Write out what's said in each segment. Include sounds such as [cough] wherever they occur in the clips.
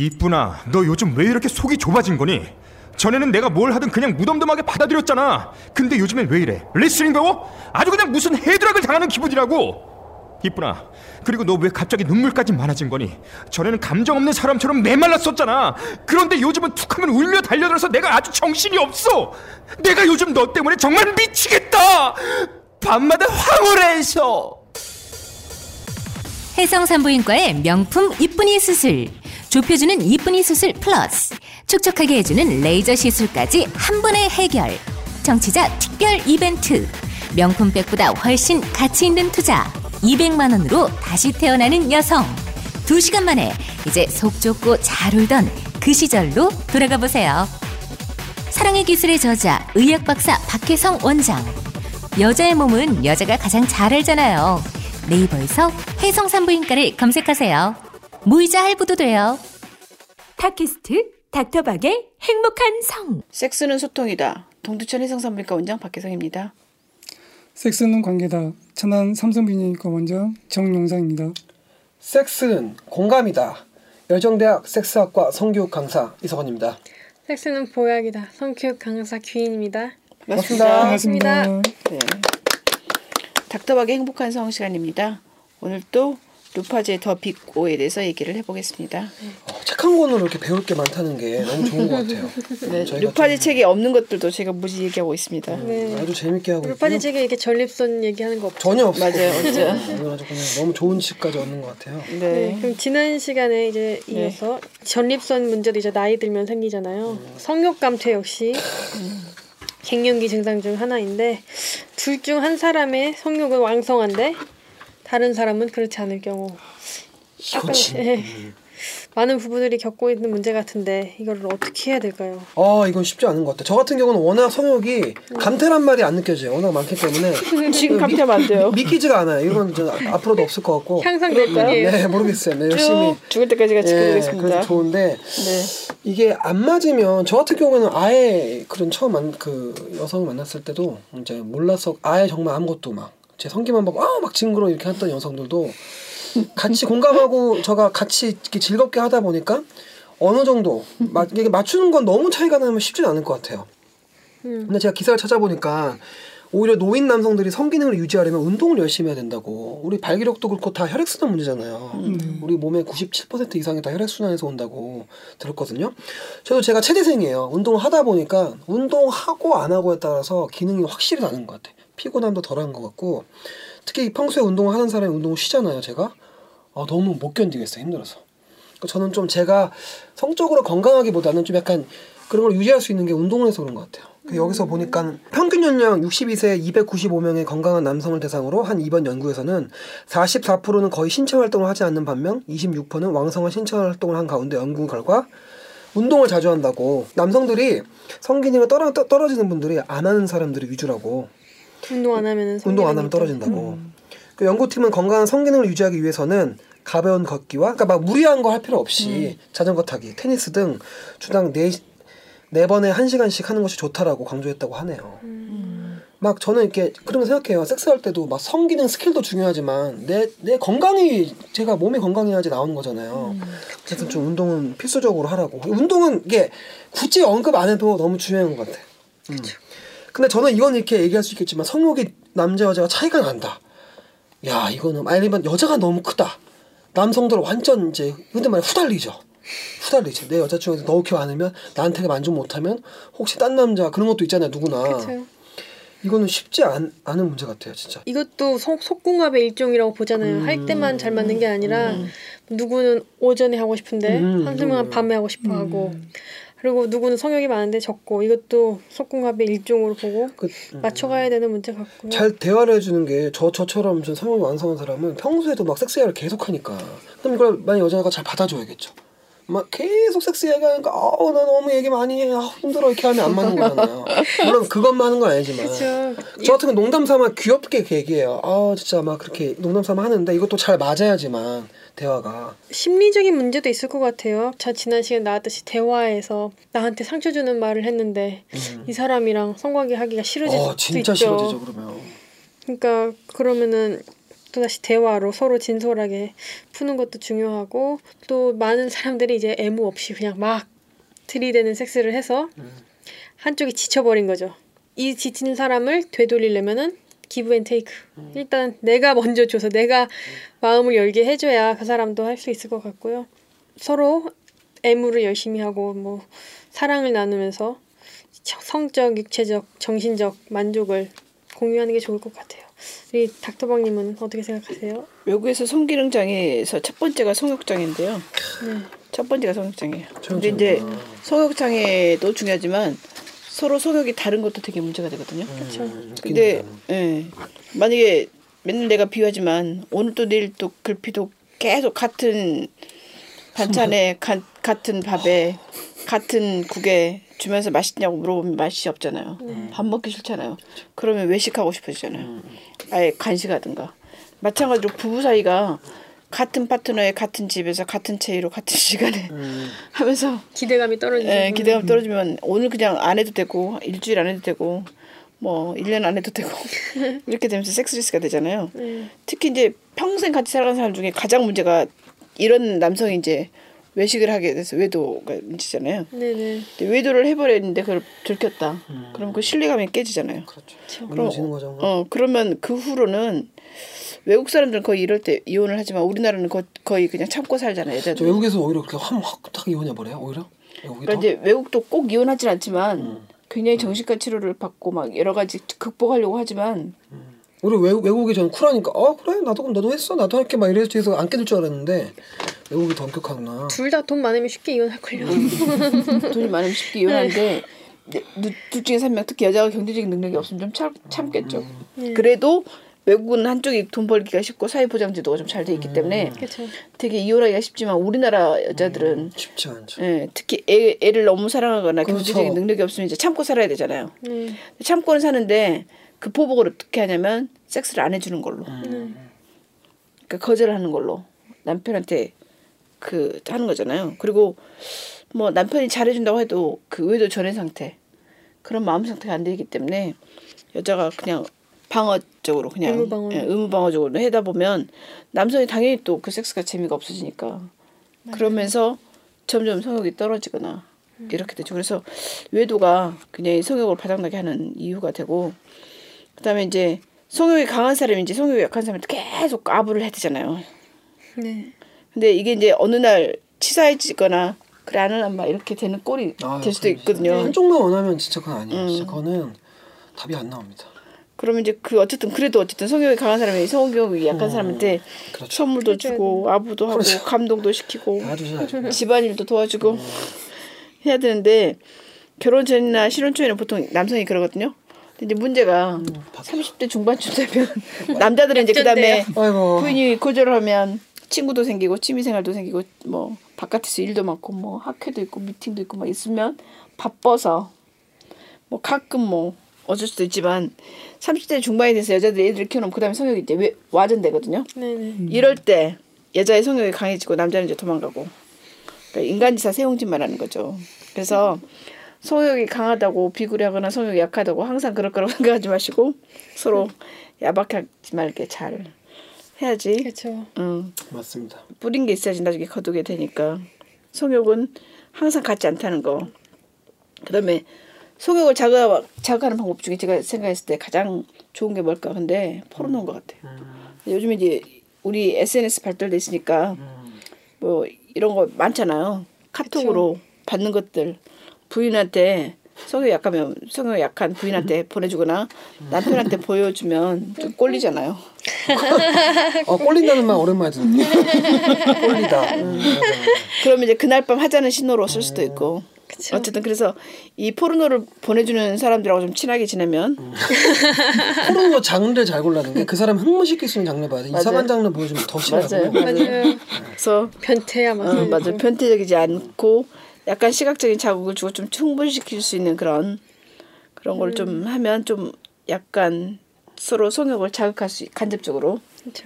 이쁘나, 너 요즘 왜 이렇게 속이 좁아진 거니? 전에는 내가 뭘 하든 그냥 무덤덤하게 받아들였잖아. 근데 요즘엔 왜 이래? 레슬링 배워? 아주 그냥 무슨 헤드락을 당하는 기분이라고. 이쁘나, 그리고 너 왜 갑자기 눈물까지 많아진 거니? 전에는 감정 없는 사람처럼 메말랐었잖아. 그런데 요즘은 툭하면 울며 달려들어서 내가 아주 정신이 없어. 내가 요즘 너 때문에 정말 미치겠다. 밤마다 황홀해서. 해성산부인과의 명품 이쁜이 수술. 좁혀주는 이쁜이 수술 플러스. 촉촉하게 해주는 레이저 시술까지 한 번에 해결. 정치자 특별 이벤트. 명품백보다 훨씬 가치 있는 투자. 200만 원으로 다시 태어나는 여성. 2시간 만에 이제 속 좁고 잘 울던 그 시절로 돌아가 보세요. 사랑의 기술의 저자 의학 박사 박혜성 원장. 여자의 몸은 여자가 가장 잘 알잖아요. 네이버에서 해성산부인과를 검색하세요. 무이자 할부도 돼요. 팟캐스트 닥터박의 행복한 성. 섹스는 소통이다. 동두천 해성산부인과 원장 박혜성입니다. 섹스는 관계다. 천안 삼성비뇨기과 원장 정용상입니다. 섹스는 공감이다. 열정대학 섹스학과 성교육 강사 이석원입니다. 섹스는 보약이다. 성교육 강사 귀인입니다. 반갑습니다. 반갑습니다. 네. 닥터박의 행복한 성 시간입니다. 오늘 또 루파제 더 빅오에 대해서 얘기를 해보겠습니다. 어, 책한 권으로 이렇게 배울 게 많다는 게 너무 좋은 것 같아요. [laughs] 네, 루파제 좀, 책이 없는 것들도 제가 무지 얘기하고 있습니다. 네. 아주 재밌게 하고 루파지 있고요. 책에 이렇게 전립선 얘기하는 거 없죠? 전혀 없어요. 맞아요, 없죠. 오늘 아주 그냥 너무 좋은 책까지 얻는 것 같아요. 네. 네. 그럼 지난 시간에 이제 이어서 전립선 문제도 이제 나이 들면 생기잖아요. 성욕 감퇴 역시 갱년기 증상 중 하나인데 둘 중 한 사람의 성욕은 왕성한데 다른 사람은 그렇지 않을 경우 진. 예. [laughs] 많은 부부들이 겪고 있는 문제 같은데 이거를 어떻게 해야 될까요? 아 이건 쉽지 않은 것 같아요. 저 같은 경우는 워낙 성욕이 감퇴란 말이 안 느껴져요. 워낙 많기 때문에 [laughs] 지금 감퇴하면 안 돼요. 믿기지가 않아요. 이건 저 앞으로도 없을 것 같고. 향상될 뿐이에요. 네 모르겠어요. 네, 열심히. 쭉 죽을 때까지 같이 예, 보겠습니다. 그래서 좋은데 네. 이게 안 맞으면 저 같은 경우에는 아예 그런 처음 만, 그 여성을 만났을 때도 이제 몰라서 아예 정말 아무것도 막 제 성기만 보고 아막 징그러 이렇게 했던 여성들도 같이 공감하고 저가 같이 이렇게 즐겁게 하다 보니까 어느 정도 마, 이게 맞추는 건 너무 차이가 나면 쉽지 않을 것 같아요. 음. 근데 제가 기사를 찾아보니까 오히려 노인 남성들이 성기능을 유지하려면 운동을 열심히 해야 된다고. 우리 발기력도 그렇고 다 혈액순환 문제잖아요. 우리 몸의 97% 이상이 다 혈액순환에서 온다고 들었거든요. 저도 제가 체대생이에요. 운동을 하다 보니까 운동하고 안 하고에 따라서 기능이 확실히 다른 것 같아요. 피곤함도 덜한 것 같고 특히 평소에 운동을 하는 사람이 운동을 쉬잖아요. 제가 아, 너무 못 견디겠어요. 힘들어서. 그러니까 저는 좀 제가 성적으로 건강하기보다는 좀 약간 그런 걸 유지할 수 있는 게 운동을 해서 그런 것 같아요. 그 여기서 보니까 평균 연령 62세 295명의 건강한 남성을 대상으로 한 이번 연구에서는 44%는 거의 신체 활동을 하지 않는 반면 26%는 왕성한 신체 활동을 한 가운데 연구 결과 운동을 자주 한다고 남성들이 성기능이 떨어, 떨어지는 분들이 안 하는 사람들이 위주라고 운동 안 하면은 운동 안 하면 좀- 떨어진다고. 그 연구팀은 건강한 성기능을 유지하기 위해서는 가벼운 걷기와 그러니까 막 무리한 거 할 필요 없이 자전거 타기, 테니스 등 주당 네, 네 번에 한 시간씩 하는 것이 좋다라고 강조했다고 하네요. 막 저는 이렇게 그런 거 생각해요. 섹스할 때도 막 성기능 스킬도 중요하지만 내 내 건강이 제가 몸이 건강해야지 나오는 거잖아요. 그래서 좀 운동은 필수적으로 하라고. 운동은 이게 굳이 언급 안 해도 너무 중요한 것 같아. 음. 근데 저는 이건 이렇게 얘기할 수 있겠지만 성욕이 남자 여자가 차이가 난다. 야 이거는 아니면 여자가 너무 크다. 남성들 완전 이제 근데 말에 후달리죠. 후달리지. 내 여자친구한테 너 이렇게 많으면 나한테 만족 못하면 혹시 딴 남자 그런 것도 있잖아요. 누구나. 그쵸. 이거는 쉽지 않, 않은 문제 같아요. 진짜. 이것도 속, 속궁합의 일종이라고 보잖아요. 음. 할 때만 잘 맞는 게 아니라 누구는 오전에 하고 싶은데 음, 한승은 음. 밤에 하고 싶어 하고 그리고 누구는 성욕이 많은데 적고 이것도 속궁합의 일종으로 보고 그, 음. 맞춰가야 되는 문제 같고요. 잘 대화를 해주는 게 저 저처럼 좀 성욕이 완성한 사람은 평소에도 막 섹스 이야기를 계속 하니까 그럼 이걸 만약 여자가 잘 받아줘야겠죠. 막 계속 섹스 얘기하니까 아우 나 너무 얘기 많이 해 아, 힘들어 이렇게 하면 안 맞는 거잖아요. 물론 그것만 하는 건 아니지만 그렇죠. 저 같은 건 농담 삼아 귀엽게 얘기해요. 아 진짜 막 그렇게 농담 삼아 하는데 이것도 잘 맞아야지만 대화가 심리적인 문제도 있을 것 같아요. 자 지난 시간 나왔듯이 대화에서 나한테 상처 주는 말을 했는데 이 사람이랑 성관계 하기가 싫어질 어 수도 진짜 있죠. 싫어지죠 그러면. 그러니까 그러면은 또다시 대화로 서로 진솔하게 푸는 것도 중요하고 또 많은 사람들이 이제 애무 없이 그냥 막 들이대는 섹스를 해서 한쪽이 지쳐버린 거죠. 이 지친 사람을 되돌리려면은 give and take. 일단 내가 먼저 줘서 내가 마음을 열게 해줘야 그 사람도 할 수 있을 것 같고요. 서로 애무를 열심히 하고 뭐 사랑을 나누면서 성적, 육체적, 정신적 만족을 공유하는 게 좋을 것 같아요. 우리 닥터방님은 어떻게 생각하세요? 외국에서 성기능 장애에서 첫 번째가 성욕 장애인데요. 첫 번째가 성욕 장애예요. 근데 이제 성욕 장애도 중요하지만 서로 성욕이 다른 것도 되게 문제가 되거든요. 그렇죠. 근데 예. 만약에 맨날 내가 비유하지만 오늘 또 내일 또 글피도 계속 같은 반찬에 가, 같은 밥에 같은 국에 주면서 맛있냐고 물어보면 맛이 없잖아요. 밥 먹기 싫잖아요. 그러면 외식하고 싶어지잖아요. 아예 간식하든가. 마찬가지로 부부 사이가 같은 파트너의 같은 집에서 같은 체위로 같은 [laughs] 시간에 하면서 기대감이 떨어지죠. 예, 기대감 떨어지면 오늘 그냥 안 해도 되고 일주일 안 해도 되고 뭐 1년 안 해도 되고 [laughs] 이렇게 되면서 섹스리스가 되잖아요. 특히 이제 평생 같이 살아가는 사람 중에 가장 문제가 이런 남성이 이제 외식을 하게 돼서 외도가 문제잖아요. 네네. 외도를 해버렸는데 그걸 들켰다. 그럼 그 신뢰감이 깨지잖아요. 무너지는 거죠. 어 그러면 그 후로는 외국 사람들은 거의 이럴 때 이혼을 하지만 우리나라는 거, 거의 그냥 참고 살잖아요. 저 여자들. 외국에서 오히려 그렇게 확딱 이혼해 버려요. 오히려 그러니까 더. 이제 외국도 꼭 이혼하진 않지만 굉장히 정신과 치료를 받고 막 여러 가지 극복하려고 하지만 우리 외국 외국이 저는 쿨하니까 어 그래 나도 그럼 너도 했어 나도 할게 막 이래서 뒤에서 안 깨질 줄 알았는데 외국이 더 엄격하구나. 둘 다 돈 많으면 쉽게 이혼할걸요. [laughs] 돈이 많으면 쉽게 이혼하는데 네, 누- 둘 중에 한 명 특히 여자가 경제적인 능력이 없으면 좀 참, 참겠죠. 그래도 외국은 한쪽이 돈 벌기가 쉽고 사회보장 제도가 좀 잘 돼 있기 때문에 그렇죠. 되게 이혼하기가 쉽지만 우리나라 여자들은 쉽지 않죠. 예, 특히 애, 애를 너무 사랑하거나 그렇죠. 경제적인 능력이 없으면 이제 참고 살아야 되잖아요. 네. 참고는 사는데 그 보복을 어떻게 하냐면 섹스를 안 해주는 걸로. 그러니까 거절하는 걸로 남편한테 그 하는 거잖아요. 그리고 뭐 남편이 잘해준다고 해도 그 외도 전의 상태 그런 마음 상태가 안 되기 때문에 여자가 그냥 방어적으로 그냥 의무방어. 예, 의무방어적으로 해다 보면 남성이 당연히 또 그 섹스가 재미가 없어지니까 그러면서 점점 성욕이 떨어지거나 이렇게 되죠. 그래서 외도가 그냥 성욕을 바닥나게 하는 이유가 되고 그다음에 이제 성욕이 강한 사람이 이제 성욕이 약한 사람한테 계속 까부를 해야 되잖아요. 네. 근데 이게 이제 어느 날 치사해지거나 그래 안 하면 막 이렇게 되는 꼴이 아, 될 수도 그렇죠. 있거든요. 한쪽만 원하면 진짜 그건 아니에요. 음. 진짜 그거는 답이 안 나옵니다. 그러면 이제 그 어쨌든 그래도 어쨌든 성욕이 강한 사람이 성욕이 약한 사람한테 그렇죠. 선물도 주고 아부도 하고 감동도 시키고. 집안일도 도와주고 해야 되는데 결혼 전이나 신혼 초에는 보통 남성이 그러거든요. 근데 이제 문제가 30대 중반쯤 되면 [laughs] 남자들은 이제 그다음에 아이고. 부인이 거절을 하면 친구도 생기고 취미생활도 생기고 뭐 바깥에서 일도 많고 뭐 학회도 있고 미팅도 있고 막 있으면 바빠서 뭐 가끔 뭐 어쩔 수도 있지만 30대 중반이 돼서 여자들이 애들 키워놓으면 그다음에 성욕이 이제 왜- 와전되거든요. 네네. 이럴 때 여자의 성욕이 강해지고 남자는 이제 도망가고 그러니까 인간지사 세용짓 말하는 거죠. 그래서 성욕이 강하다고 비굴하거나 성욕이 약하다고 항상 그럴 거라고 [laughs] 생각하지 마시고 서로 야박하지 말게 잘 해야지. 그렇죠. 응. 맞습니다. 뿌린 게 있어야지 나중에 거두게 되니까 성욕은 항상 같지 않다는 거. 그다음에 성욕을 자극 자극하는 방법 중에 제가 생각했을 때 가장 좋은 게 뭘까? 근데 포르노인 것 같아요. 요즘 이제 우리 SNS 발달돼 있으니까 뭐 이런 거 많잖아요. 카톡으로 받는 것들 부인한테 성욕 약하면 성욕 약한 부인한테 보내주거나 남편한테 보여주면 좀 꼴리잖아요. 어 꼴린다는 말 오랜만에 듣네. 꼴리다. 음, 그러면 이제 그날 밤 하자는 신호로 쓸 수도 있고. 어쨌든 그래서 이 포르노를 보내주는 사람들하고 좀 친하게 지내면 포르노 장르를 잘 골라는 게 그 사람 흥분시킬 수 있는 장르 봐야 돼. 이상한 장르 보여주면 더 맞아요. 싫어요. 맞아요. 그래서 변태야 막. 어, 맞아요. 편태적이지 않고 약간 시각적인 자극을 주고 좀 충분시킬 수 있는 그런 그런 걸좀 하면 좀 약간 서로 성욕을 자극할 수 간접적으로.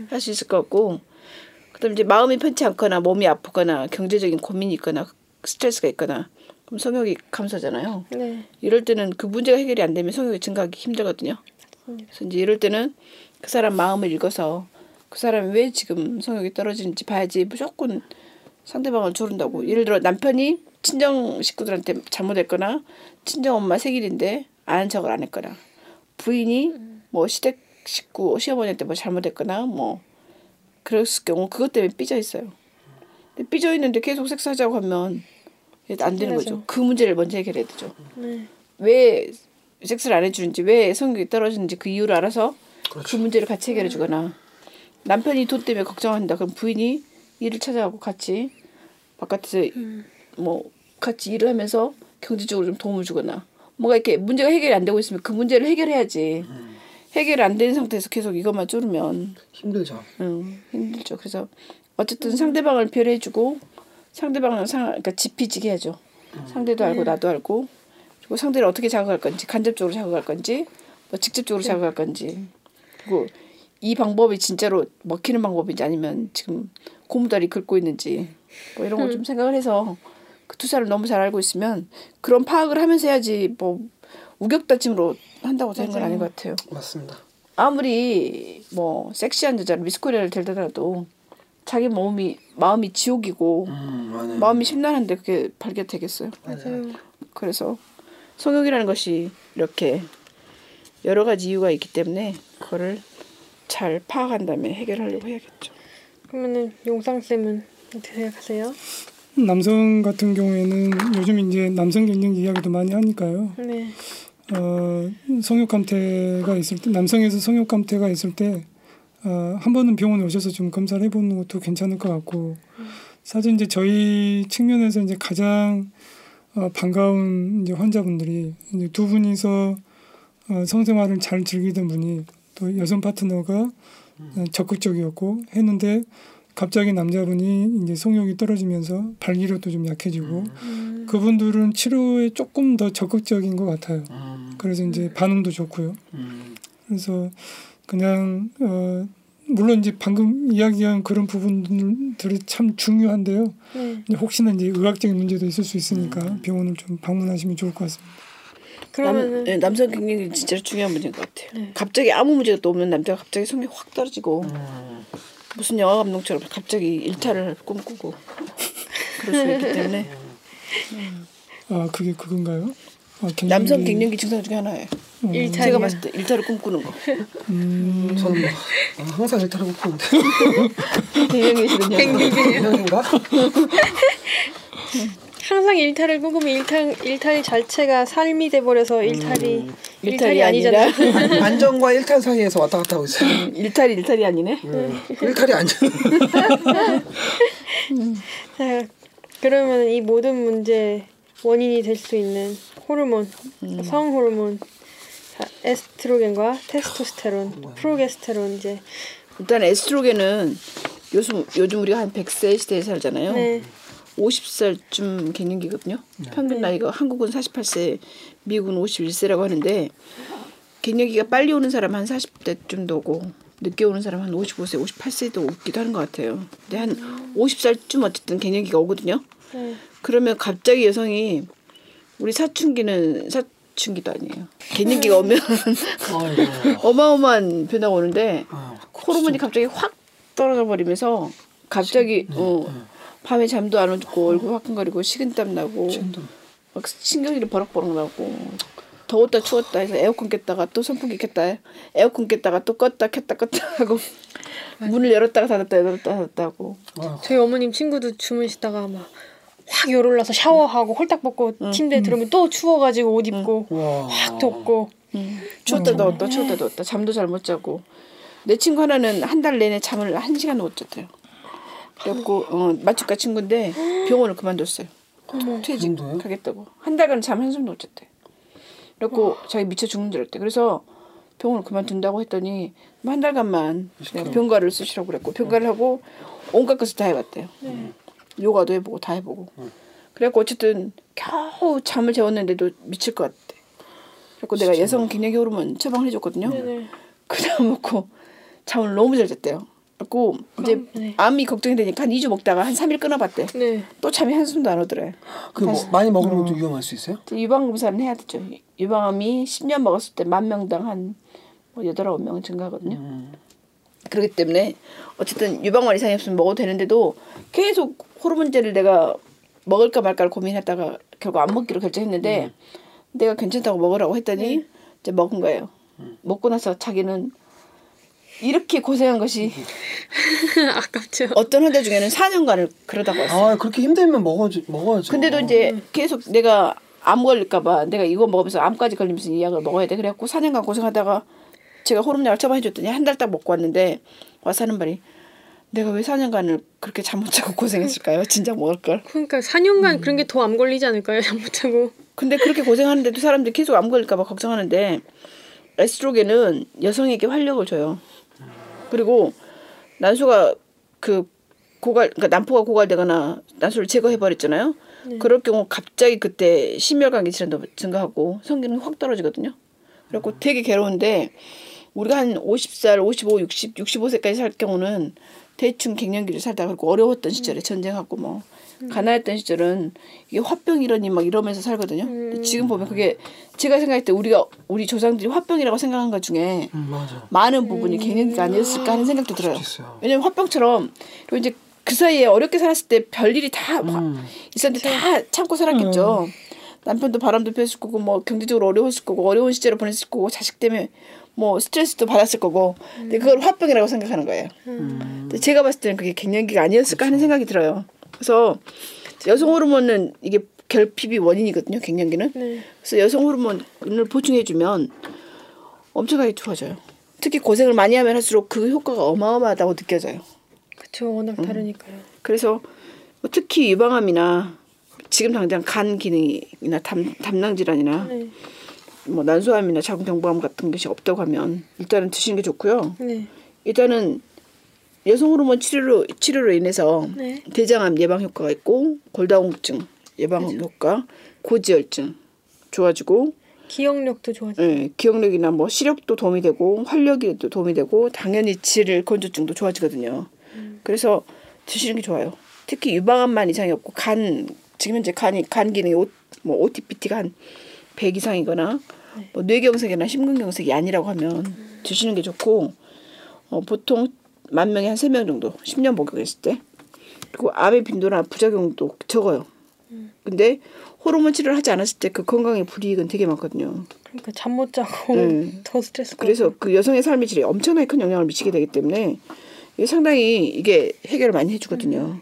할 수 있을 것 같고 그다음 이제 마음이 편치 않거나 몸이 아프거나 경제적인 고민이 있거나 스트레스가 있거나 그럼 성욕이 감소하잖아요. 네. 이럴 때는 그 문제가 해결이 안 되면 성욕이 증가하기 힘들거든요. 그래서 이제 이럴 때는 그 사람 마음을 읽어서 그 사람이 왜 지금 성욕이 떨어지는지 봐야지 무조건 상대방을 조른다고. 예를 들어 남편이 친정 식구들한테 잘못했거나 친정 엄마 생일인데 아는 척을 안 했거나 부인이 뭐 시댁 식구 시어머니한테 뭐 잘못했거나 뭐 그랬을 경우 그것 때문에 삐져 있어요. 근데 삐져 있는데 계속 섹스하자고 하면 안 되는 거죠. 그 문제를 먼저 해결해야 되죠. 네. 왜 섹스를 안 해주는지 왜 성욕이 떨어지는지 그 이유를 알아서 그 문제를 같이 해결해 주거나 남편이 돈 때문에 걱정한다 그럼 부인이 일을 찾아가고 같이 바깥에서 뭐 같이 일을 하면서 경제적으로 좀 도움을 주거나 뭔가 이렇게 문제가 해결이 안 되고 있으면 그 문제를 해결해야지 해결이 안 되는 상태에서 계속 이것만 쪼르면 힘들죠. 응, 힘들죠. 그래서 어쨌든 상대방을 배려해주고 상대방을 상, 그러니까 지피지게 해야죠. 상대도 알고 나도 알고 그리고 상대를 어떻게 자극할 건지 간접적으로 자극할 건지 뭐 직접적으로 자극할 건지 그리고 이 방법이 진짜로 먹히는 방법인지 아니면 지금 고무다리 긁고 있는지 뭐 이런 거좀 생각을 해서 그 투사를 너무 잘 알고 있으면 그런 파악을 하면서 해야지 뭐 우격다짐으로 한다고 되는 건 아닌 것 같아요. 맞습니다. 아무리 뭐 섹시한 여자를 미스코리아를 데려다도 자기 몸이 마음이 지옥이고 음. 마음이 심란한데 그게 발견되겠어요. 맞아요. 그래서 성욕이라는 것이 이렇게 여러 가지 이유가 있기 때문에 그거를 잘 파악한 다음에 해결하려고 해야겠죠. 그러면은 용상 쌤은 어떻게 생각하세요? 남성 같은 경우에는 요즘 이제 남성 갱년 이야기도 많이 하니까요. 네. 어, 성욕 감퇴가 있을 때 남성에서 성욕 감퇴가 있을 때 어, 한 번은 병원에 오셔서 좀 검사를 해보는 것도 괜찮을 것 같고 사실 이제 저희 측면에서 이제 가장 어, 반가운 이제 환자분들이 이제 두 분이서 어, 성생활을 잘 즐기던 분이 또 여성 파트너가 어, 적극적이었고 했는데 갑자기 남자분이 이제 성욕이 떨어지면서 발기력도 좀 약해지고 그분들은 치료에 조금 더 적극적인 것 같아요. 그래서 이제 반응도 좋고요. 그래서 그냥 어 물론 이제 방금 이야기한 그런 부분들이 참 중요한데요. 네. 이제 혹시나 이제 의학적인 문제도 있을 수 있으니까 병원을 좀 방문하시면 좋을 것 같습니다. 그러면은 남, 네, 남성 갱년기 진짜로 중요한 문제인 것 같아요. 갑자기 아무 문제가 또 없는 남자가 갑자기 성이 확 떨어지고 무슨 영화 감독처럼 갑자기 일탈을 꿈꾸고 [laughs] 그럴 수 있기 때문에 아 그게 그건가요? 아, 갱년기- 남성 갱년기 증상 중에 하나예요. 일탈이야. 제가 봤을 때 일탈을 꿈꾸는 거. 음, 저는 뭐 아, 항상 일탈을 꿈꾸는데 갱년기시군요. 갱년인가? [laughs] 항상 일탈을 꿈꾸면 일탈 일탈 자체가 삶이 돼버려서 일탈이 일탈이, 일탈이 아니잖아요. 아니라 [laughs] 안정과 일탈 사이에서 왔다 갔다 하고 있어요. 일탈이 일탈이 아니네. 일탈이 안정. [laughs] 자, 그러면 이 모든 문제 원인이 될 수 있는 호르몬, 성 호르몬, 자, 에스트로겐과 테스토스테론, 프로게스테론 이제 일단 에스트로겐은 요즘 요즘 우리가 한 100세 시대에 살잖아요. 네. 50살쯤 갱년기거든요. 평균 나이가 한국은 48세, 미국은 51세라고 하는데 갱년기가 빨리 오는 사람 한 40대쯤도 오고 늦게 오는 사람 한 55세, 58세도 오기도 하는 것 같아요. 근데 한 50살쯤 어쨌든 갱년기가 오거든요. 네. 그러면 갑자기 여성이 우리 사춘기는 사춘기도 아니에요. 갱년기가 오면 어마어마한 변화가 오는데 아, 호르몬이 갑자기 확 떨어져 버리면서 갑자기 어, 밤에 잠도 안 오고 얼굴 화끈거리고 식은땀 나고 막 신경질이 버럭버럭 나고 더웠다 추웠다 해서 에어컨 켰다가 또 선풍기 켰다 에어컨 켰다가 또 껐다 켰다 껐다 [laughs] 하고 문을 열었다가 닫았다 열었다 닫았다 하고. 저희 어머님 친구도 주무시다가 막 확 열올라서 샤워하고 홀딱 벗고 침대에 들어오면 또 추워가지고 옷 입고 와. 확 덥고. 추웠다 더웠다 추웠다 더웠다. 잠도 잘 못 자고. 내 친구 하나는 한 달 내내 잠을 한 시간 못 잤대요. 그래갖고 어, 마취과 친구인데 병원을 그만뒀어요. 퇴직하겠다고 한 달간 잠 한숨도 못 잤대. 그래갖고 자기 미쳐 죽는 줄 알았대. 그래서 병원을 그만둔다고 했더니 한 달간만 그냥 병가를 쓰시라고 그랬고 병가를 하고 온갖 것을 다 해봤대요. 요가도 해보고 다 해보고. 그래갖고 어쨌든 겨우 잠을 재웠는데도 미칠 것 같대. 그래갖고 내가 여성 갱년기 호르몬 처방을 해줬거든요. 그다음 먹고 잠을 너무 잘 잤대요. 그래갖고 이제 네. 암이 걱정이 되니까 한 2주 먹다가 한 3일 끊어봤대. 네. 또 잠이 한숨도 안 오더래. 그 뭐 많이 먹으면 좀 위험할 수 있어요? 유방 검사는 해야 되죠. 유방암이 10년 먹었을 때 만 명당 한뭐 8, 9명 증가하거든요. 그렇기 때문에 어쨌든 유방암 이상이 없으면 먹어도 되는데도 계속 호르몬제를 내가 먹을까 말까를 고민했다가 결국 안 먹기로 결정했는데 내가 괜찮다고 먹으라고 했더니 이제 먹은 거예요. 먹고 나서 자기는 이렇게 고생한 것이 [laughs] 아깝죠. 어떤 환자 중에는 4년간을 그러다가 왔어요. 아 그렇게 힘들면 먹어야죠. 먹어야죠. 근데도 이제 계속 내가 암 걸릴까봐 내가 이거 먹으면서 암까지 걸리면서 이 약을 먹어야 돼. 그래갖고 4년간 고생하다가 제가 호르몬약을 처방해줬더니 한 달 딱 먹고 왔는데 와서 하는 말이 내가 왜 4년간을 그렇게 잠 못 자고 고생했을까요? [laughs] 진작 먹을 걸. 그러니까 4년간 그런 게 더 암 걸리지 않을까요? [laughs] 잠 못 자고. 근데 그렇게 고생하는데도 사람들이 계속 암 걸릴까봐 걱정하는데 에스트로겐은 여성에게 활력을 줘요. 그리고 난소가 그 고갈, 그러니까 난포가 고갈되거나 난소를 제거해 버렸잖아요. 그럴 경우 갑자기 그때 심혈관계 질환도 증가하고 성기능이 확 떨어지거든요. 그래갖고 되게 괴로운데 우리가 한 50살, 55, 60, 65세까지 살 경우는 대충 갱년기를 살다가 그리고 어려웠던 시절에 전쟁하고 뭐 가난했던 시절은 이게 화병이라니 막 이러면서 살거든요. 근데 지금 보면 그게 제가 생각할 때 우리가 우리 조상들이 화병이라고 생각한 것 중에 음, 맞아. 많은 부분이 갱년기가 아니었을까 하는 생각도 들어요. 왜냐면 화병처럼 그리고 이제 그 사이에 어렵게 살았을 때 별일이 다 화- 음. 있었는데 다 참고 살았겠죠. 남편도 바람도 피웠을 거고 뭐 경제적으로 어려웠을 거고 어려운 시절을 보냈을 거고 자식 때문에 뭐 스트레스도 받았을 거고 근데 그걸 화병이라고 생각하는 거예요. 근데 제가 봤을 때는 그게 갱년기가 아니었을까 하는 생각이 들어요. 그래서 여성 호르몬은 이게 결핍이 원인이거든요. 갱년기는. 네. 그래서 여성 호르몬을 보충해주면 엄청나게 좋아져요. 특히 고생을 많이 하면 할수록 그 효과가 어마어마하다고 느껴져요. 그쵸 워낙 다르니까요. 그래서 뭐 특히 유방암이나 지금 당장 간 기능이나 담, 담낭 질환이나 네. 뭐 난소암이나 자궁경부암 같은 것이 없다고 하면 일단은 드시는 게 좋고요. 네. 일단은 여성 호르몬 치료로 치료로 인해서 네. 대장암 예방 효과가 있고 골다공증 예방 효과, 고지혈증 좋아지고 기억력도 좋아져. 예, 기억력이나 뭐 시력도 도움이 되고 활력에도 도움이 되고 당연히 질 건조증도 좋아지거든요. 그래서 드시는 게 좋아요. 특히 유방암만 이상이 없고 간 지금 현재 간이 간 기능이 오, 뭐 OTPT가 한 100 이상이거나 뭐 뇌경색이나 심근경색이 아니라고 하면 드시는 게 좋고 어, 보통 만 명에 한 세 명 정도 10년 복용했을 때 그리고 암의 빈도나 부작용도 적어요. 근데 호르몬 치료를 하지 않았을 때 그 건강에 불이익은 되게 많거든요. 그러니까 잠 못 자고 네. [laughs] 더 스트레스. 그래서 그 여성의 삶의 질에 엄청나게 큰 영향을 미치게 되기 때문에 이게 상당히 이게 해결을 많이 해주거든요.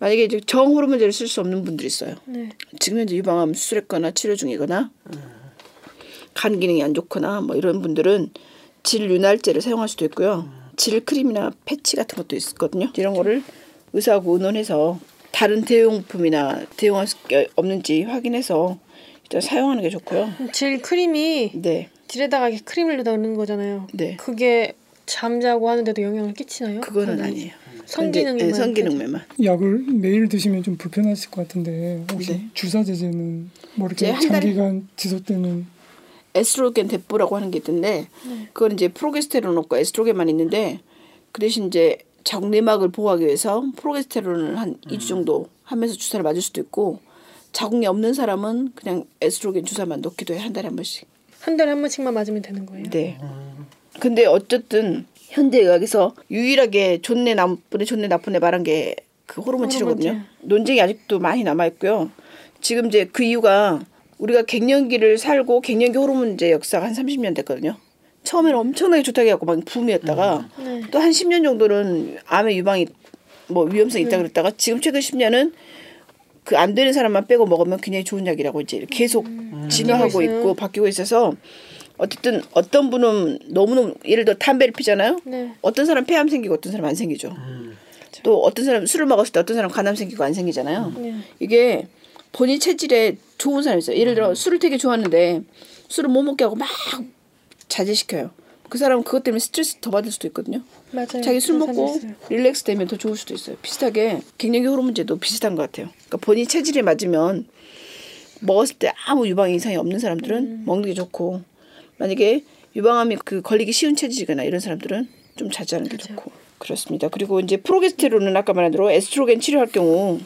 만약에 이제 정 호르몬제를 쓸 수 없는 분들이 있어요. 네. 지금 현재 유방암 수술했거나 치료 중이거나 간 기능이 안 좋거나 뭐 이런 분들은 질 윤활제를 사용할 수도 있고요. 질 크림이나 패치 같은 것도 있거든요. 이런 거를 의사하고 의논해서 다른 대용품이나 대용할 수 없는지 확인해서 일단 사용하는 게 좋고요. 질 크림이 네, 질에다가 이렇게 크림을 넣는 거잖아요. 네. 그게 잠자고 하는데도 영향을 끼치나요? 그거는? 아니에요. 성기능에만 네, 성기능에만. 약을 매일 드시면 좀 불편하실 것 같은데 혹시 네. 주사 제제는 뭐 이렇게 장기간 지속되는 에스트로겐 대포라고 하는 게 있던데 그건 이제 프로게스테론 없고 에스트로겐만 있는데 그 대신 이제 자궁내막을 보호하기 위해서 프로게스테론을 한 2주 정도 하면서 주사를 맞을 수도 있고 자궁이 없는 사람은 그냥 에스트로겐 주사만 놓기도 해 한 달에 한 번씩. 한 달에 한 번씩만 맞으면 되는 거예요. 네. 근데 어쨌든 현대 의학에서 유일하게 좋네 나쁘네 좋네 나쁘네 말한 게 그 호르몬 호르몬 치료거든요. 치료. 논쟁이 아직도 많이 남아 있고요. 지금 이제 그 이유가 우리가 갱년기를 살고 갱년기 호르몬제 역사가 한 30년 됐거든요. 처음에는 엄청나게 좋다고 해갖고 막 붐이었다가 네. 또한 10년 정도는 암의 유방이 뭐 위험성이 있다 그랬다가 지금 최근 10년은 그 안 되는 사람만 빼고 먹으면 굉장히 좋은 약이라고 이제 계속 진화하고 바뀌고 있어요. 있고 바뀌고 있어서 어쨌든 어떤 분은 너무너무 예를 들어 담배를 피잖아요. 네. 어떤 사람 폐암 생기고 어떤 사람 안 생기죠. 또 어떤 사람 술을 먹었을 때 어떤 사람 간암 생기고 안 생기잖아요. 네. 이게 본인 체질에 좋은 사람이 있어요. 예를 들어 술을 되게 좋아하는데 술을 못 먹게 하고 막 자제시켜요. 그 사람은 그것 때문에 스트레스 더 받을 수도 있거든요. 맞아요. 자기 술 먹고. 릴렉스 되면 더 좋을 수도 있어요. 비슷하게 갱년기 호르몬제도 비슷한 것 같아요. 그러니까 본인 체질에 맞으면 먹었을 때 아무 유방 이상이 없는 사람들은 음. 먹는 게 좋고 만약에 유방암이 그 걸리기 쉬운 체질이거나 이런 사람들은 좀 자제하는 게 좋고 그렇습니다. 그리고 이제 프로게스테론은 아까 말한 대로 에스트로겐 치료할 경우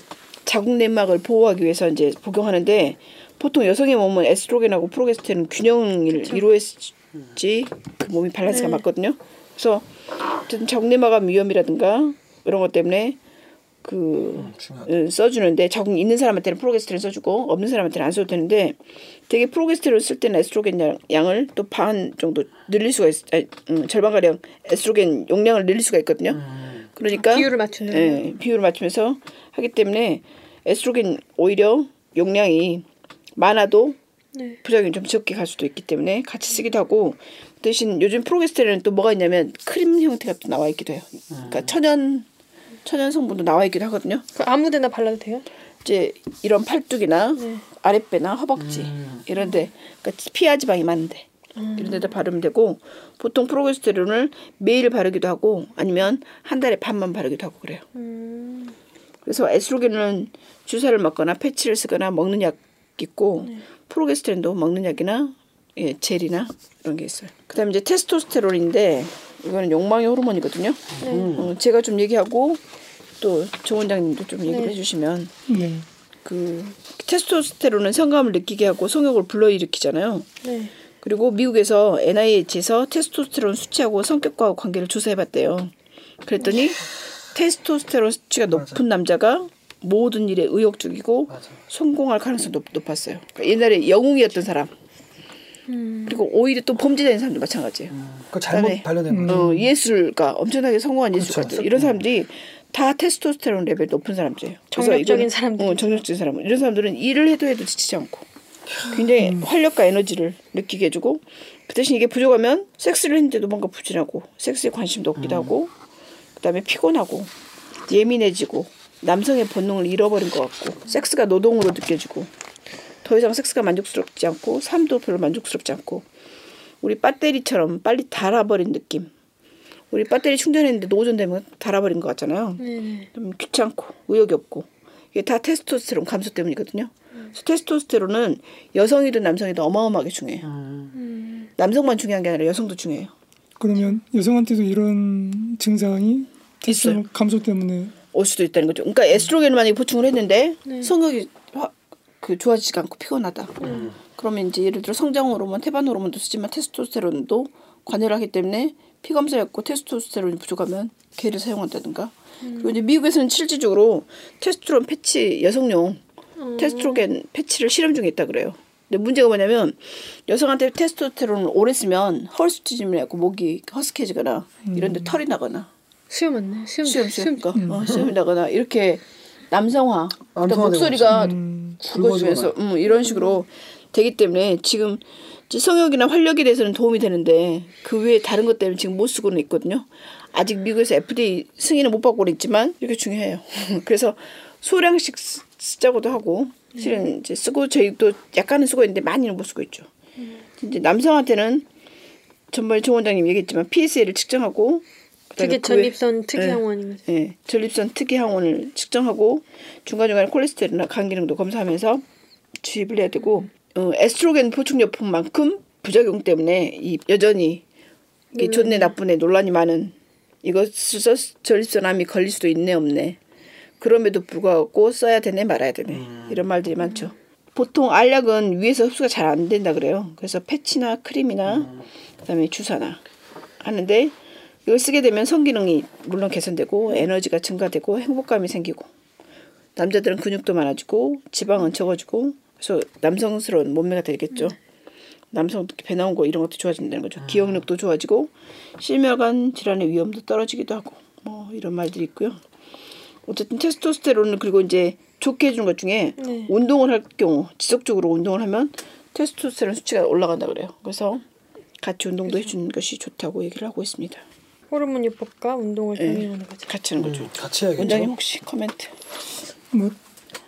자궁 내막을 보호하기 위해서 이제 복용하는데 보통 여성의 몸은 에스트로겐하고 프로게스테론 균형을 이루어야지 그 몸이 밸런스가 네. 맞거든요. 그래서 어쨌든 자궁내막암 위험이라든가 이런 것 때문에 그 중요하다. 어, 써주는데 적응 있는 사람한테는 프로게스테론 써주고 없는 사람한테는 안 써도 되는데 되게 프로게스테론 쓸 때는 에스트로겐 양, 양을 또 반 정도 늘릴 수가 있, 아니, 음, 절반 가량 에스트로겐 용량을 늘릴 수가 있거든요. 그러니까 비율을 맞추는. 예, 비율을 맞추면서 하기 때문에 에스트로겐 오히려 용량이 많아도 네. 부작용이 좀 적게 갈 수도 있기 때문에 같이 쓰기도 하고 대신 요즘 프로게스테론은 또 뭐가 있냐면 크림 형태가 또 나와 있기도 해요. 그러니까 천연 천연 성분도 나와 있기도 하거든요. 그 아무데나 발라도 돼요? 이제 이런 팔뚝이나 네. 아랫배나 허벅지 이런데 그러니까 피하 지방이 많은데 이런 데다 바르면 되고 보통 프로게스테론을 매일 바르기도 하고 아니면 한 달에 반만 바르기도 하고 그래요. 음. 그래서 에스트로겐은 주사를 맞거나 패치를 쓰거나 먹는 약 있고 프로게스테론도 먹는 약이나 예, 젤이나 이런 게 있어요. 그다음에 이제 테스토스테론인데 이거는 욕망의 호르몬이거든요. 어, 제가 좀 얘기하고 또 조 원장님도 좀 얘기를 네. 해주시면 네. 그 테스토스테론은 성감을 느끼게 하고 성욕을 불러일으키잖아요. 네. 그리고 미국에서 NIH에서 테스토스테론 수치하고 성격과 관계를 조사해봤대요. 그랬더니 테스토스테론 수치가 높은 남자가 모든 일에 의욕적이고 맞아. 성공할 가능성이 높, 높았어요. 그러니까 옛날에 영웅이었던 사람 그리고 오히려 또 범죄자인 사람도 마찬가지예요. 그 잘못 발견된 거. 어, 예술가 엄청나게 성공한 예술가들 그렇죠. 이런 사람들이 다 테스토스테론 레벨 높은 사람들이에요. 정력적인 사람들. 어, 정력적인 사람. 이런 사람들은 일을 해도 해도 지치지 않고 굉장히 활력과 에너지를 느끼게 해주고 그 대신 이게 부족하면 섹스를 했는데도 뭔가 부진하고 섹스에 관심도 없기도 하고 그다음에 피곤하고 예민해지고 남성의 본능을 잃어버린 것 같고 섹스가 노동으로 느껴지고 더 이상 섹스가 만족스럽지 않고 삶도 별로 만족스럽지 않고 우리 배터리처럼 빨리 닳아버린 느낌. 우리 배터리 충전했는데 노전되면 닳아버린 것 같잖아요. 네. 좀 귀찮고 의욕이 없고 이게 다 테스토스테론 감소 때문이거든요. 테스토스테론은 여성이든 남성이든 어마어마하게 중요해요. 남성만 중요한 게 아니라 여성도 중요해요. 그러면 여성한테도 이런 증상이 테스토스테론 감소 때문에 올 수도 있다는 거죠. 그러니까 에스트로겐을 만약에 보충을 했는데 성욕이 화- 그 좋아지지가 않고 피곤하다. 그러면 이제 예를 들어 성장 호르몬, 태반 호르몬도 쓰지만 테스토스테론도 관여를 하기 때문에 피 검사였고 테스토스테론이 부족하면 개를 사용한다든가. 그리고 이제 미국에서는 실질적으로 테스토스테론 패치 여성용 테스트로겐 패치를 실험 중에 있다 그래요. 근데 문제가 뭐냐면 여성한테 테스토스테론을 오래 쓰면 헐스티즘이 나고 목이 허스케지거나 이런데 털이 나거나 수염 맞네. 수염. 수염 수염 어, 수염이 나거나 이렇게 남성화 또 남성화되고 목소리가 음, 굵어지면서 음, 이런 식으로 되기 때문에 지금 성욕이나 활력에 대해서는 도움이 되는데 그 외에 다른 것 때문에 지금 못 쓰고는 있거든요. 아직 미국에서 FDA 승인을 못 받고는 있지만 이렇게 중요해요. [laughs] 그래서 소량씩 쓰- 쓰자고도 하고 실은 이제 쓰고 저희도 약간은 쓰고 있는데 많이는 못 쓰고 있죠. 이제 남성한테는 전번에 조 원장님 얘기했지만 PSA를 측정하고 그게 그 외- 전립선 특이 네. 항원인 거죠. 예, 전립선 특이 항원을 측정하고 중간중간에 콜레스테롤이나 간 기능도 검사하면서 주입을 해야 되고 어, 에스트로겐 보충요품만큼 부작용 때문에 이 여전히 이게 좋네 나쁘네 논란이 많은 이것을 써 전립선암이 걸릴 수도 있네 없네 그럼에도 불구하고 써야 되네 말아야 되네 이런 말들이 많죠. 보통 알약은 위에서 흡수가 잘 안 된다 그래요. 그래서 패치나 크림이나 그다음에 주사나 하는데 이걸 쓰게 되면 성기능이 물론 개선되고 에너지가 증가되고 행복감이 생기고 남자들은 근육도 많아지고 지방은 적어지고 그래서 남성스러운 몸매가 되겠죠. 남성 배 나온 거 이런 것도 좋아진다는 거죠. 기억력도 좋아지고 심혈관 질환의 위험도 떨어지기도 하고 뭐 이런 말들이 있고요. 어쨌든 테스토스테론을 그리고 이제 좋게 해주는 것 중에 네. 운동을 할 경우 지속적으로 운동을 하면 테스토스테론 수치가 올라간다 그래요. 그래서 같이 운동도 해주는 것이 좋다고 얘기를 하고 있습니다. 호르몬 요법과 운동을 네. 병행하는 거죠. 같이 하는 거죠. 같이 해야겠죠. 원장님 혹시 코멘트? 뭐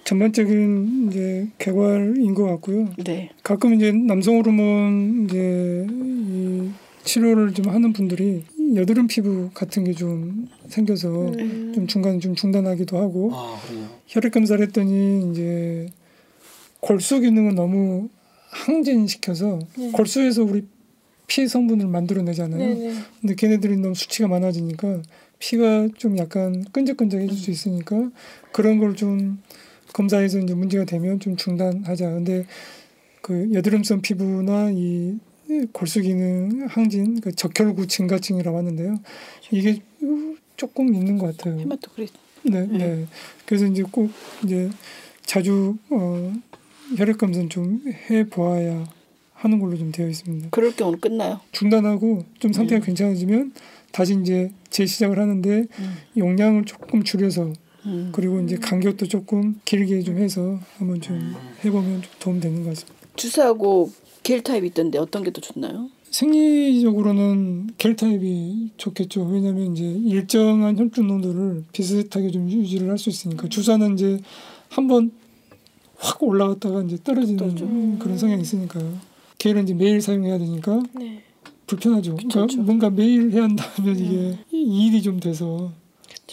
전반적인 이제 개괄인 것 같고요. 네. 가끔 이제 남성 호르몬 이제 이 치료를 좀 하는 분들이 여드름 피부 같은 게 좀 생겨서 좀 중간 좀 중단하기도 하고 아. 혈액 검사를 했더니 이제 골수 기능을 너무 항진시켜서 골수에서 우리 피 성분을 만들어내잖아요. 네네. 근데 걔네들이 너무 수치가 많아지니까 피가 좀 약간 끈적끈적해질 수 있으니까 그런 걸 좀 검사해서 이제 문제가 되면 좀 중단하자. 근데 그 여드름성 피부나 이 골수 기능 항진 그 적혈구 증가증이라고 하는데요. 이게 조금 있는 것 같아요. 헤마토크리트. 네, 네. 그래서 이제 꼭 이제 자주 어, 혈액 검사는 좀 해 보아야 하는 걸로 좀 되어 있습니다. 그럴 경우는 끝나요. 중단하고 좀 상태가 괜찮아지면 다시 이제 재시작을 하는데 용량을 조금 줄여서 음. 그리고 이제 간격도 조금 길게 좀 해서 한번 좀 해보면 좀 도움 되는 것 같습니다. 주사하고 겔 타입이 있던데 어떤 게 더 좋나요? 생리적으로는 겔 타입이 좋겠죠. 왜냐하면 이제 일정한 혈중 농도를 비슷하게 좀 유지를 할 수 있으니까 주사는 이제 한번 확 올라갔다가 이제 떨어지는 그런 성향이 있으니까요. 겔은 이제 매일 사용해야 되니까 네. 불편하죠. 그러니까 귀찮죠. 뭔가 매일 해야 한다면 이게 이 일이 좀 돼서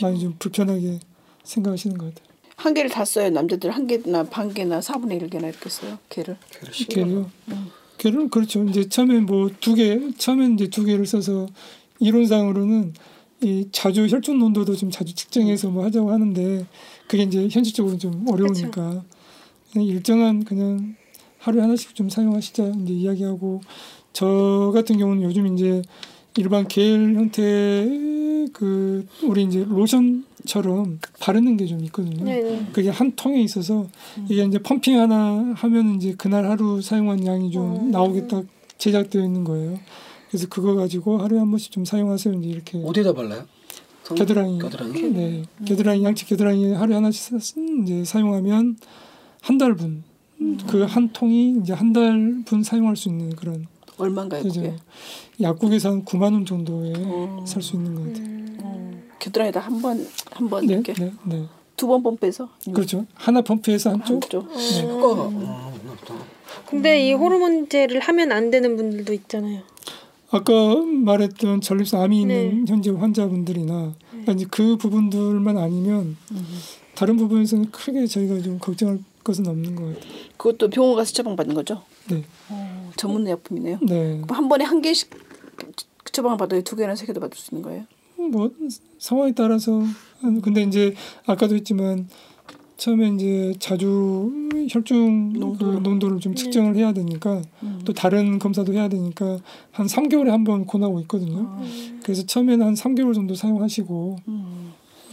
많이 좀 불편하게 생각하시는 것 같아요. 한 개를 다 써요. 남자들 한 개나 반 개나 4분의 1 개나 이렇게 써요. 개를. 겔이요. 겔은 그렇죠. 이제 처음에 뭐 두 개, 처음엔 이제 두 개를 써서 이론상으로는 이 자주 혈중 농도도 좀 자주 측정해서 뭐 하자고 하는데 그게 이제 현실적으로 좀 어려우니까 그냥 일정한 그냥 하루에 하나씩 좀 사용하시자 이제 이야기하고 저 같은 경우는 요즘 이제 일반 겔 형태 그 우리 이제 로션처럼 바르는 게 좀 있거든요. 네, 네. 그게 한 통에 있어서 이게 이제 펌핑 하나 하면 이제 그날 하루 사용한 양이 좀 나오게 딱 제작되어 있는 거예요. 그래서 그거 가지고 하루에 한 번씩 좀 사용하세요. 이제 이렇게 어디에다 발라요? 성- 겨드랑이, 겨드랑이? 네, 겨드랑이 양치 겨드랑이 하루에 하나씩 사- 이제 사용하면 한 달분 그 한 통이 이제 한 달분 사용할 수 있는 그런 얼마인가요. 그게? 약국에서 한 9만 원 정도에 어. 살수 있는 것 같아요. 어. 겨드랑이다 한 번 한번 네, 이렇게 네, 네. 두번 펌프해서 그렇죠. 하나 펌프해서 한쪽, 한쪽. 효과가 어, 없나 보다. 근데 이 호르몬제를 하면 안 되는 분들도 있잖아요. 아까 말했던 전립선 암이 있는 네. 현재 환자분들이나 그러니까 이제 그 부분들만 아니면 다른 부분에서는 크게 저희가 좀 걱정할 것은 없는 것 같아요. 그것도 병원 가서 처방 받는 거죠? 네, 전문 의약품이네요. 네. 한 번에 한 개씩 처방을 받아요. 두 개나 세 개도 받을 수 있는 거예요? 뭐 상황에 따라서 한- 근데 이제 아까도 했지만 처음에 이제 자주 혈중 농도. 그 농도를 좀 측정을 해야 되니까 또 다른 검사도 해야 되니까 한 3개월에 한 번 권하고 있거든요. 그래서 처음에는 한 3개월 정도 사용하시고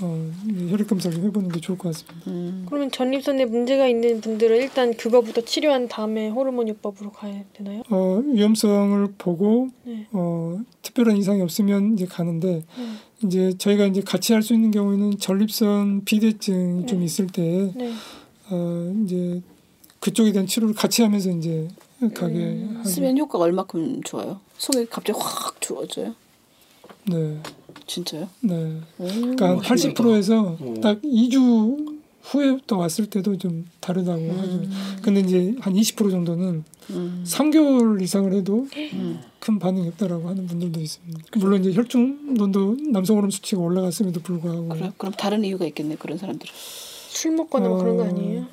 어, 이제 혈액 검사를 좀 해보는 게 좋을 것 같습니다. 그러면 전립선에 문제가 있는 분들은 일단 그거부터 치료한 다음에 호르몬 요법으로 가야 되나요? 어, 위험성을 보고 네. 어, 특별한 이상이 없으면 이제 가는데 음. 이제 저희가 이제 같이 할 수 있는 경우에는 전립선 비대증이 좀 있을 때 네. 어, 이제 그쪽에 대한 치료를 같이 하면서 이제 가게 음. 하죠. 쓰면 효과가 얼마큼 좋아요? 속이 갑자기 확 좋아져요? 네, 진짜요? 네. 오. 그러니까 한 멋있다. 80%에서 오. 딱 2주 후에부터 왔을 때도 좀 다르다고 하죠. 근데 이제 한 20% 정도는 음. 3개월 이상을 해도 음. 큰 반응이 없다라고 하는 분들도 있습니다. 물론 이제 혈중 농도 남성 호르몬 수치가 올라갔음에도 불구하고 그래? 그럼 다른 이유가 있겠네 그런 사람들은 술 먹거나 뭐 그런 거 아니에요?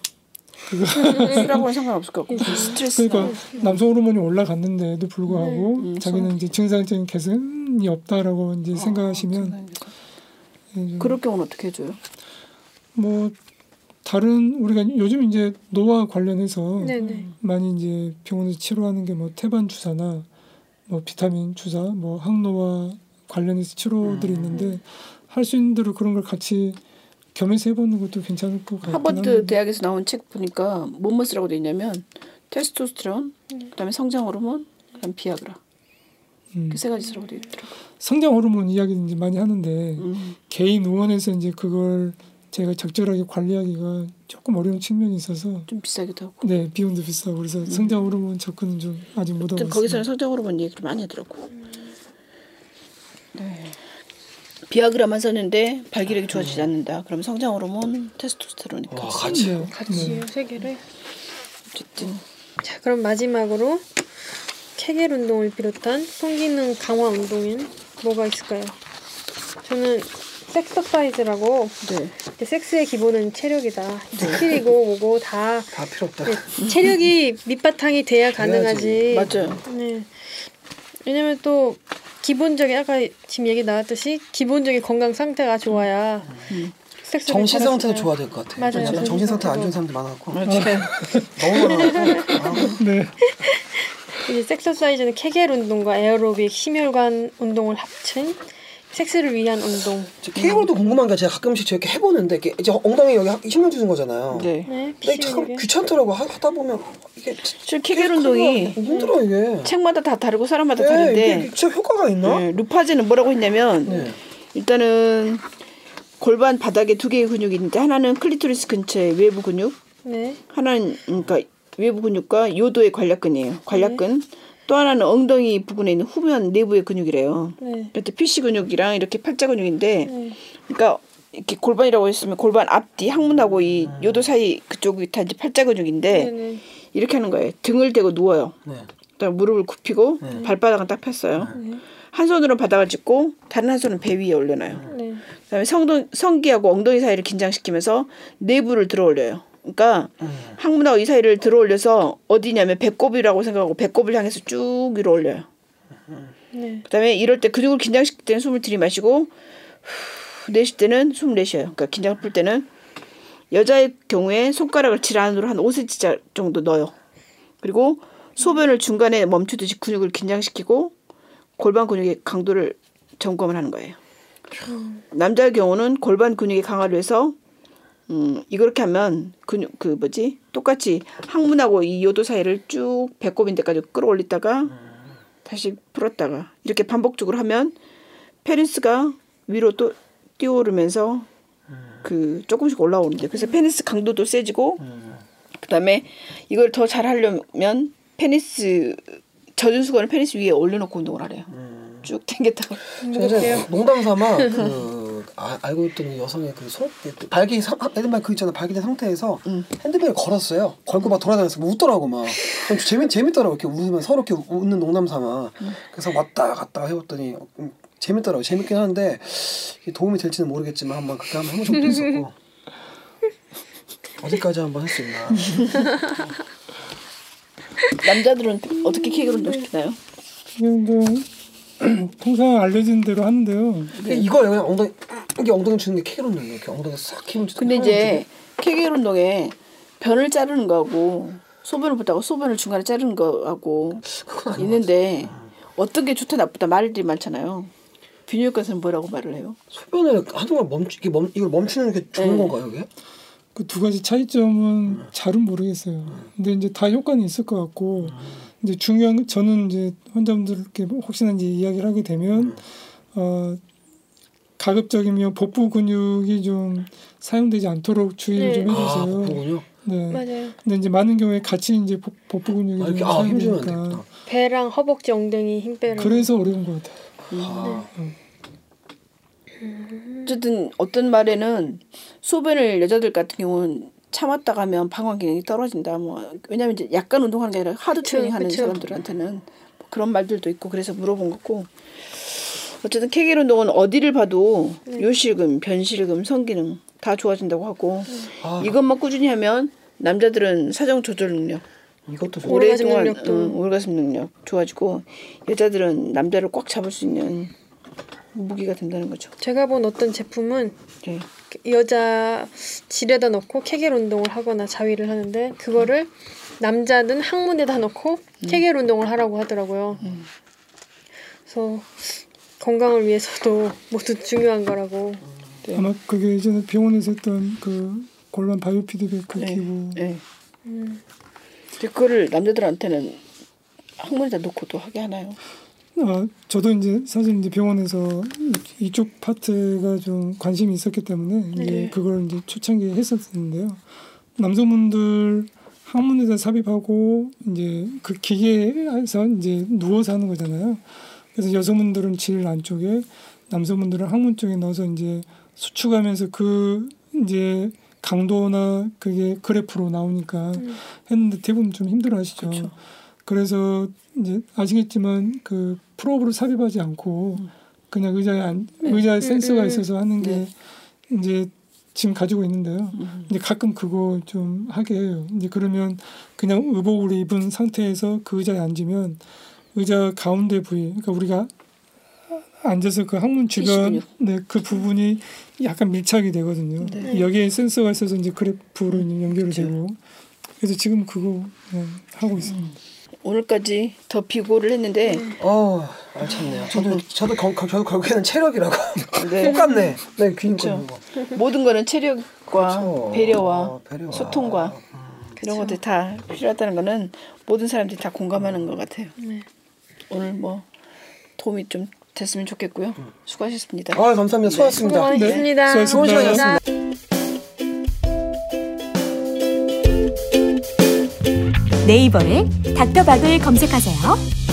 술하고는 상관없을 것 같고. 스트레스. 그러니까 남성 호르몬이 올라갔는데도 불구하고 음, 자기는 이제 증상적인 개선이 없다라고 이제 생각하시면 예, 좀 그럴 경우는 어떻게 해줘요? 뭐 다른 우리가 요즘 이제 노화 관련해서 네네. 많이 이제 병원에서 치료하는 게 뭐 태반 주사나 뭐 비타민 주사, 뭐 항노화 관련해서 치료들이 있는데 할 수 있는 대로 그런 걸 같이 겸해서 해보는 것도 괜찮을 것 같긴 하버드 한데. 대학에서 나온 책 보니까 뭐뭐 쓰라고 돼 있냐면 테스토스테론, 그다음에 성장 호르몬, 그다음 비아그라 음. 그세 가지 쓰라고 돼 있더라고. 성장 호르몬 이야기는 이제 많이 하는데 음. 개인 의원에서 이제 그걸 제가 적절하게 관리하기가 조금 어려운 측면이 있어서 좀 비싸기도 하고. 네 비용도 비싸고 그래서 성장 호르몬 접근은 좀 아직 못 하고. 거기서는 성장 호르몬 얘기를 많이 하더라고. 네. 비아그라만 썼는데 발기력이 좋아지지 않는다. 그럼 성장 호르몬, 테스토스테론이니까. 와 같이 네, 같이요 세 개를. 어쨌든 자 그럼 마지막으로 케겔 운동을 비롯한 성기능 강화 운동엔 뭐가 있을까요? 저는 섹서사이즈라고 네. 섹스의 기본은 체력이다. 스킬이고 뭐고 다 다 필요 없다. 네, 체력이 밑바탕이 돼야 가능하지. 맞아요. 네. 왜냐면 또 기본적인 아까 지금 얘기 나왔듯이 기본적인 건강 상태가 좋아야 섹스를 정신 상태도 수 좋아야 될 것 같아. 맞아요. 정신, 정신 상태 안 좋은. 사람들 많아갖고 맞아요. 너무 많아갖고 아, [laughs] 네. 이제 sexercise는 케겔 운동과 에어로빅, 심혈관 운동을 합친 섹스를 위한 운동. 저 케겔도 궁금한 게 제가 가끔씩 저렇게 해보는데 이게 이제 엉덩이 여기 힘을 주는 거잖아요. 네. 네, 근데 참 피시하게. 귀찮더라고 하- 하다 보면 이게 실 케겔 운동이 힘들어 이게. 책마다 다 다르고 사람마다 네, 다른데 이게 진짜 효과가 있나? 네, 루파제는 뭐라고 했냐면 네. 일단은 골반 바닥에 두 개의 근육이 있는데 하나는 클리토리스 근처의 외부 근육, 네. 하나는 그러니까 외부 근육과 요도의 관략근이에요. 관략근. 또 하나는 엉덩이 부근에 있는 후면 내부의 근육이래요. 네. 그때 피시 근육이랑 이렇게 팔자 근육인데, 네. 그러니까 이렇게 골반이라고 했으면 골반 앞뒤 항문하고 이 요도 사이 그쪽이 다 이제 팔자 근육인데 네. 네. 이렇게 하는 거예요. 등을 대고 누워요. 네. 그다음 무릎을 굽히고 발바닥은 딱 폈어요. 한 손으로 바닥을 짚고 다른 한 손은 배 위에 올려놔요. 네. 그다음에 성동, 성기하고 엉덩이 사이를 긴장시키면서 내부를 들어 올려요. 그러니까 항문하고 이 사이를 들어올려서 어디냐면 배꼽이라고 생각하고 배꼽을 향해서 쭉 위로 올려요. 네. 그다음에 이럴 때 근육을 긴장시킬 때는 숨을 들이마시고 후, 내쉴 때는 숨 내쉬어요. 그러니까 긴장을 풀 때는 여자의 경우에 손가락을 질 안으로 한 5cm 정도 넣어요. 그리고 소변을 중간에 멈추듯이 근육을 긴장시키고 골반 근육의 강도를 점검을 하는 거예요. 남자의 경우는 골반 근육의 강화를 위해서 음, 이렇게 하면 근육 그 뭐지? 똑같이 항문하고 이 요도 사이를 쭉 배꼽인 데까지 끌어올리다가 다시 풀었다가 이렇게 반복적으로 하면 페니스가 위로 또 뛰어오르면서 그 조금씩 올라오는데 그래서 페니스 강도도 세지고 그다음에 이걸 더 잘 하려면 페니스 젖은 수건을 페니스 위에 올려놓고 운동을 하래요. 쭉 당겼다가. 농담 삼아 그 아, 알고 있던 여성의 그 손, 발기 상, 애들만 그 있잖아 발기된 상태에서 핸드백을 걸었어요. 걸고 막 돌아다녔어. 뭐 웃더라고 막. 재밌 재밌더라고 이렇게 웃으면 서로 이렇게 웃는 농담 삼아. 그래서 왔다 갔다 해봤더니 음, 재밌더라고. 재밌긴 한데 이게 도움이 될지는 모르겠지만 한번 그렇게 한번 해본 적도 있었고. 어디까지 한번 할 수 있나? 남자들은 어떻게 케이크 운동 시키나요? 운동 [clears throat] 통상 알려진 대로 하는데요. 이거예요. 그냥 엉덩이 이게 엉덩이 주는 게 케이크 운동이에요. 이렇게 엉덩이 싹 힘을 주는 근데 이제 케이크 운동에 변을 자르는 거하고 소변을 붓다고 소변을 중간에 자르는 거하고 있는데 어떤 게 좋다 나쁘다 말들이 많잖아요. 비뇨기과에서는 뭐라고 말을 해요? 소변을 한동안 멈추 이게 멈 이걸 멈추는 게 좋은 네. 건가요, 이게? 그 두 가지 차이점은 잘은 모르겠어요. 근데 이제 다 효과는 있을 것 같고 이제 중요한 건 저는 이제 환자분들께 혹시나 이제 이야기를 하게 되면 어 가급적이면 복부 근육이 좀 사용되지 않도록 주의를 네. 좀 아, 해주세요. 그거군요. 네. 맞아요. 근데 이제 많은 경우에 같이 이제 복- 복부 근육이 아, 좀 이렇게 아, 힘주면 안 사용되니까. 배랑 허벅지, 엉덩이 힘 빼라. 그래서 어려운 것 같아요. 아, 어쨌든 어떤 말에는 소변을 여자들 같은 경우는 참았다 가면 방광 기능이 떨어진다. 뭐 왜냐면 이제 약간 운동하는 게 아니라 하드 트레이닝 하는. 사람들한테는 뭐 그런 말들도 있고 그래서 물어본 거고. 어쨌든 케겔 운동은 어디를 봐도 네. 요실금, 변실금, 성기능 다 좋아진다고 하고 아. 이것만 꾸준히 하면 남자들은 사정 조절 능력, 이것도 좋아. 오랫동안 능력도. 응, 오래가슴 능력 좋아지고 여자들은 남자를 꽉 잡을 수 있는 무기가 된다는 거죠. 제가 본 어떤 제품은 네. 여자 질에다 넣고 케겔 운동을 하거나 자위를 하는데 그거를 남자는 항문에다 넣고 케겔 운동을 하라고 하더라고요. 그래서 건강을 위해서도 모두 중요한 거라고. 네. 아마 그게 예전에 병원에서 했던 그 골반 바이오 피드백 그 네. 기구 네. 근데 그거를 남자들한테는 항문에다 놓고도 하게 하나요? 아, 저도 이제 사실 이제 병원에서 이- 이쪽 파트가 좀 관심이 있었기 때문에 이제 네. 그걸 이제 초창기에 했었는데요. 남성분들 항문에다 삽입하고 이제 그 기계에서 이제 누워서 하는 거잖아요. 그래서 여성분들은 질 안쪽에 남성분들은 항문 쪽에 넣어서 이제 수축하면서 그 이제 강도나 그게 그래프로 나오니까 했는데 대부분 좀 힘들어하시죠. 그쵸. 그래서 이제 아시겠지만 그 프로브를 삽입하지 않고 그냥 의자에 안, 의자에 센서가 있어서 하는 게 이제 지금 가지고 있는데요. 이제 가끔 그거 좀 하게 해요. 이제 그러면 그냥 의복을 입은 상태에서 그 의자에 앉으면 의자 가운데 부위, 그러니까 우리가 앉아서 그 항문 주변. 네, 그 부분이 약간 밀착이 되거든요. 여기에 센서가 있어서 이제 그래프로 연결이 되고. 그래서 지금 그거 그냥 하고 있습니다. 오늘까지 더 비고를 했는데 어, 알찼네요. 저도 저도 겨, 겨, 저도 결국에는 체력이라고 [laughs] 네. 똑같네. 네, 귀인 그렇죠. 거. 모든 거는 체력과 그렇죠. 배려와, 어, 배려와. 소통과 이런 것들이 다 필요하다는 거는 모든 사람들이 다 공감하는 것 같아요. 네. 오늘 뭐 도움이 좀 됐으면 좋겠고요. 수고하셨습니다. 아, 감사합니다. 수고하셨습니다. 수고하셨습니다. 네, 좋은 시간이었습니다. 네이버에 닥터박을 검색하세요.